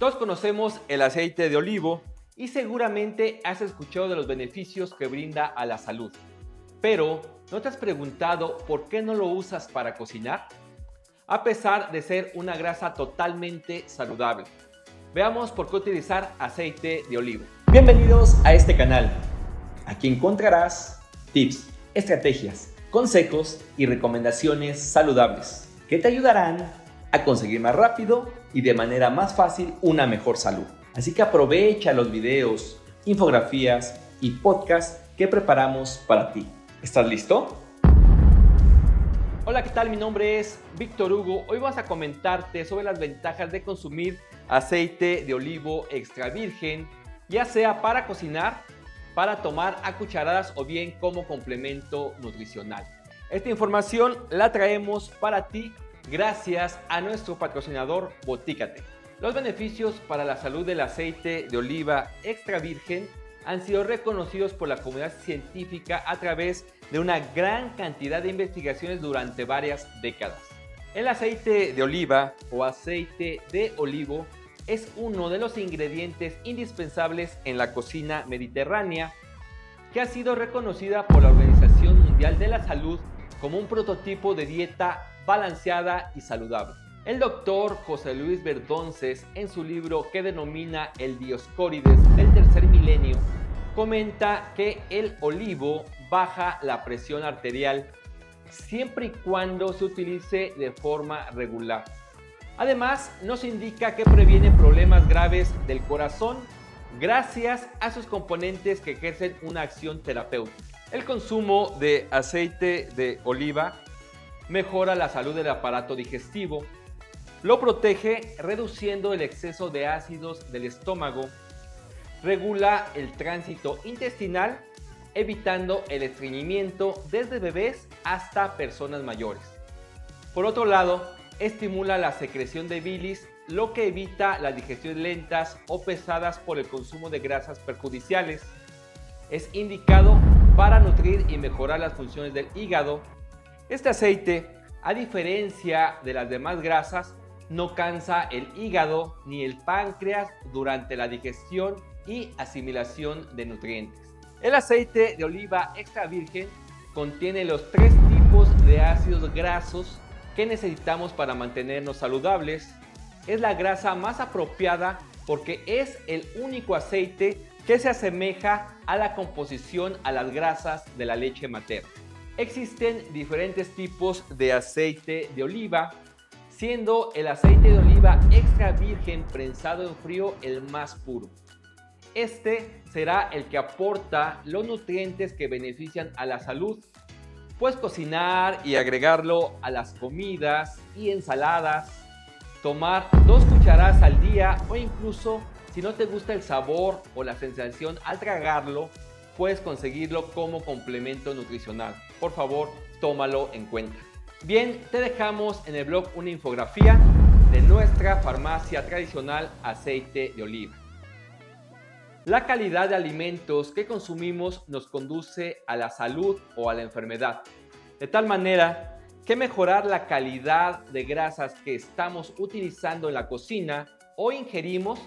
Todos conocemos el aceite de olivo y seguramente has escuchado de los beneficios que brinda a la salud. Pero, ¿no te has preguntado por qué no lo usas para cocinar? A pesar de ser una grasa totalmente saludable. Veamos por qué utilizar aceite de olivo. Bienvenidos a este canal. Aquí encontrarás tips, estrategias, consejos y recomendaciones saludables que te ayudarán a conseguir más rápido y de manera más fácil una mejor salud. Así que aprovecha los videos, infografías y podcasts que preparamos para ti. ¿Estás listo? Hola, ¿qué tal? Mi nombre es Víctor Hugo. Hoy vas a comentarte sobre las ventajas de consumir aceite de olivo extra virgen, ya sea para cocinar, para tomar a cucharadas o bien como complemento nutricional. Esta información la traemos para ti gracias a nuestro patrocinador Botícate. Los beneficios para la salud del aceite de oliva extra virgen han sido reconocidos por la comunidad científica a través de una gran cantidad de investigaciones durante varias décadas. El aceite de oliva o aceite de olivo es uno de los ingredientes indispensables en la cocina mediterránea que ha sido reconocida por la Organización Mundial de la Salud como un prototipo de dieta balanceada y saludable. El doctor José Luis Verdonces, en su libro que denomina El Dioscórides del tercer milenio, comenta que el olivo baja la presión arterial siempre y cuando se utilice de forma regular. Además, nos indica que previene problemas graves del corazón gracias a sus componentes que ejercen una acción terapéutica. El consumo de aceite de oliva mejora la salud del aparato digestivo, lo protege reduciendo el exceso de ácidos del estómago, regula el tránsito intestinal, evitando el estreñimiento desde bebés hasta personas mayores. Por otro lado, estimula la secreción de bilis, lo que evita las digestiones lentas o pesadas por el consumo de grasas perjudiciales. Es indicado para nutrir y mejorar las funciones del hígado, este aceite, a diferencia de las demás grasas, no cansa el hígado ni el páncreas durante la digestión y asimilación de nutrientes. El aceite de oliva extra virgen contiene los tres tipos de ácidos grasos que necesitamos para mantenernos saludables. Es la grasa más apropiada porque es el único aceite que se asemeja a la composición a las grasas de la leche materna. Existen diferentes tipos de aceite de oliva, siendo el aceite de oliva extra virgen prensado en frío el más puro. Este será el que aporta los nutrientes que benefician a la salud. Puedes cocinar y agregarlo a las comidas y ensaladas, tomar dos cucharadas al día o incluso si no te gusta el sabor o la sensación al tragarlo, puedes conseguirlo como complemento nutricional. Por favor, tómalo en cuenta. Bien, te dejamos en el blog una infografía de nuestra farmacia tradicional aceite de oliva. La calidad de alimentos que consumimos nos conduce a la salud o a la enfermedad. De tal manera que mejorar la calidad de grasas que estamos utilizando en la cocina o ingerimos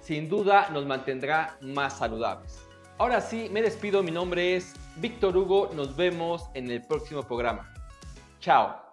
sin duda nos mantendrá más saludables. Ahora sí, me despido. Mi nombre es Víctor Hugo. Nos vemos en el próximo programa. Chao.